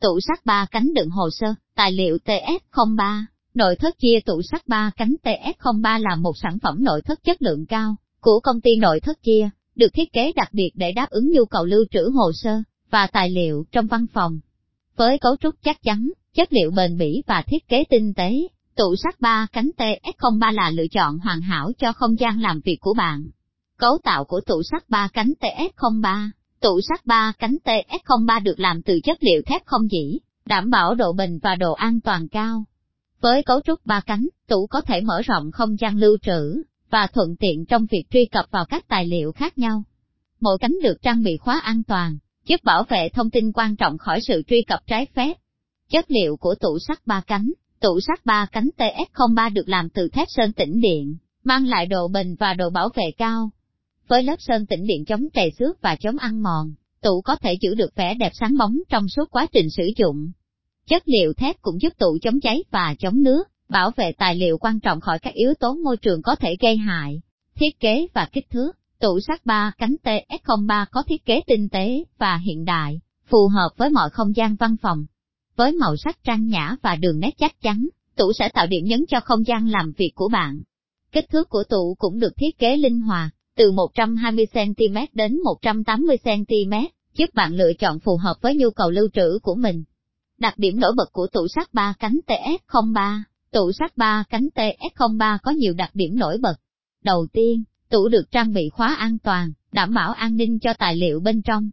tủ sắt ba cánh đựng hồ sơ, tài liệu TS03. Nội thất chia tủ sắt ba cánh TS03 là một sản phẩm nội thất chất lượng cao của công ty nội thất chia, được thiết kế đặc biệt để đáp ứng nhu cầu lưu trữ hồ sơ và tài liệu trong văn phòng. Với cấu trúc chắc chắn, chất liệu bền bỉ và thiết kế tinh tế, tủ sắt ba cánh TS03 là lựa chọn hoàn hảo cho không gian làm việc của bạn. Cấu tạo của tủ sắt ba cánh TS03 Tủ sắt ba cánh TS03 được làm từ chất liệu thép không dỉ, đảm bảo độ bền và độ an toàn cao. Với cấu trúc ba cánh, tủ có thể mở rộng không gian lưu trữ, và thuận tiện trong việc truy cập vào các tài liệu khác nhau. Mỗi cánh được trang bị khóa an toàn, giúp bảo vệ thông tin quan trọng khỏi sự truy cập trái phép. Chất liệu của tủ sắt ba cánh, tủ sắt ba cánh TS03 được làm từ thép sơn tĩnh điện, mang lại độ bền và độ bảo vệ cao. Với lớp sơn tĩnh điện chống trầy xước và chống ăn mòn, tủ có thể giữ được vẻ đẹp sáng bóng trong suốt quá trình sử dụng. Chất liệu thép cũng giúp tủ chống cháy và chống nước, bảo vệ tài liệu quan trọng khỏi các yếu tố môi trường có thể gây hại. Thiết kế và kích thước, tủ sắt 3 cánh TS03 có thiết kế tinh tế và hiện đại, phù hợp với mọi không gian văn phòng. Với màu sắc trang nhã và đường nét chắc chắn, tủ sẽ tạo điểm nhấn cho không gian làm việc của bạn. Kích thước của tủ cũng được thiết kế linh hoạt, từ 120cm đến 180cm, giúp bạn lựa chọn phù hợp với nhu cầu lưu trữ của mình. Đặc điểm nổi bật của tủ sắt 3 cánh TS03 Tủ sắt 3 cánh TS03 có nhiều đặc điểm nổi bật. Đầu tiên, tủ được trang bị khóa an toàn, đảm bảo an ninh cho tài liệu bên trong.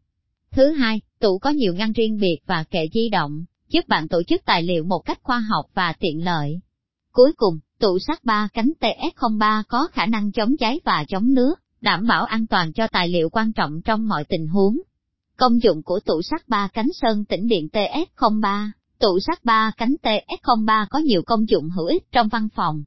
Thứ hai, tủ có nhiều ngăn riêng biệt và kệ di động, giúp bạn tổ chức tài liệu một cách khoa học và tiện lợi. Cuối cùng, tủ sắt 3 cánh TS03 có khả năng chống cháy và chống nước, đảm bảo an toàn cho tài liệu quan trọng trong mọi tình huống. Công dụng của tủ sắt 3 cánh sơn tĩnh điện TS03 Tủ sắt 3 cánh TS03 có nhiều công dụng hữu ích trong văn phòng.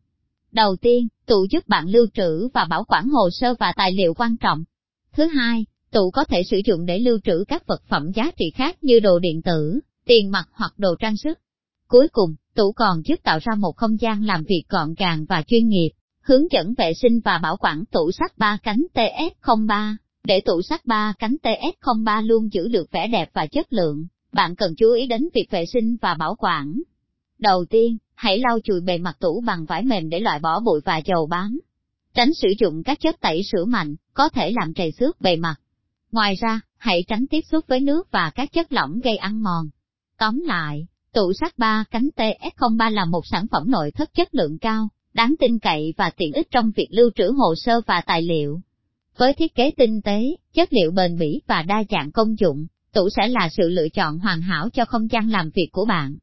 Đầu tiên, tủ giúp bạn lưu trữ và bảo quản hồ sơ và tài liệu quan trọng. Thứ hai, tủ có thể sử dụng để lưu trữ các vật phẩm giá trị khác như đồ điện tử, tiền mặt hoặc đồ trang sức. Cuối cùng, tủ còn giúp tạo ra một không gian làm việc gọn gàng và chuyên nghiệp, hướng dẫn vệ sinh và bảo quản tủ sắt 3 cánh TS03, để tủ sắt 3 cánh TS03 luôn giữ được vẻ đẹp và chất lượng bạn cần chú ý đến việc vệ sinh và bảo quản. Đầu tiên, hãy lau chùi bề mặt tủ bằng vải mềm để loại bỏ bụi và dầu bám. Tránh sử dụng các chất tẩy sữa mạnh, có thể làm trầy xước bề mặt. Ngoài ra, hãy tránh tiếp xúc với nước và các chất lỏng gây ăn mòn. Tóm lại, tủ sắt 3 cánh TS03 là một sản phẩm nội thất chất lượng cao, đáng tin cậy và tiện ích trong việc lưu trữ hồ sơ và tài liệu. Với thiết kế tinh tế, chất liệu bền bỉ và đa dạng công dụng, tủ sẽ là sự lựa chọn hoàn hảo cho không gian làm việc của bạn.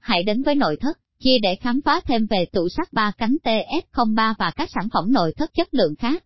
Hãy đến với nội thất, chia để khám phá thêm về tủ sắt ba cánh TS03 và các sản phẩm nội thất chất lượng khác.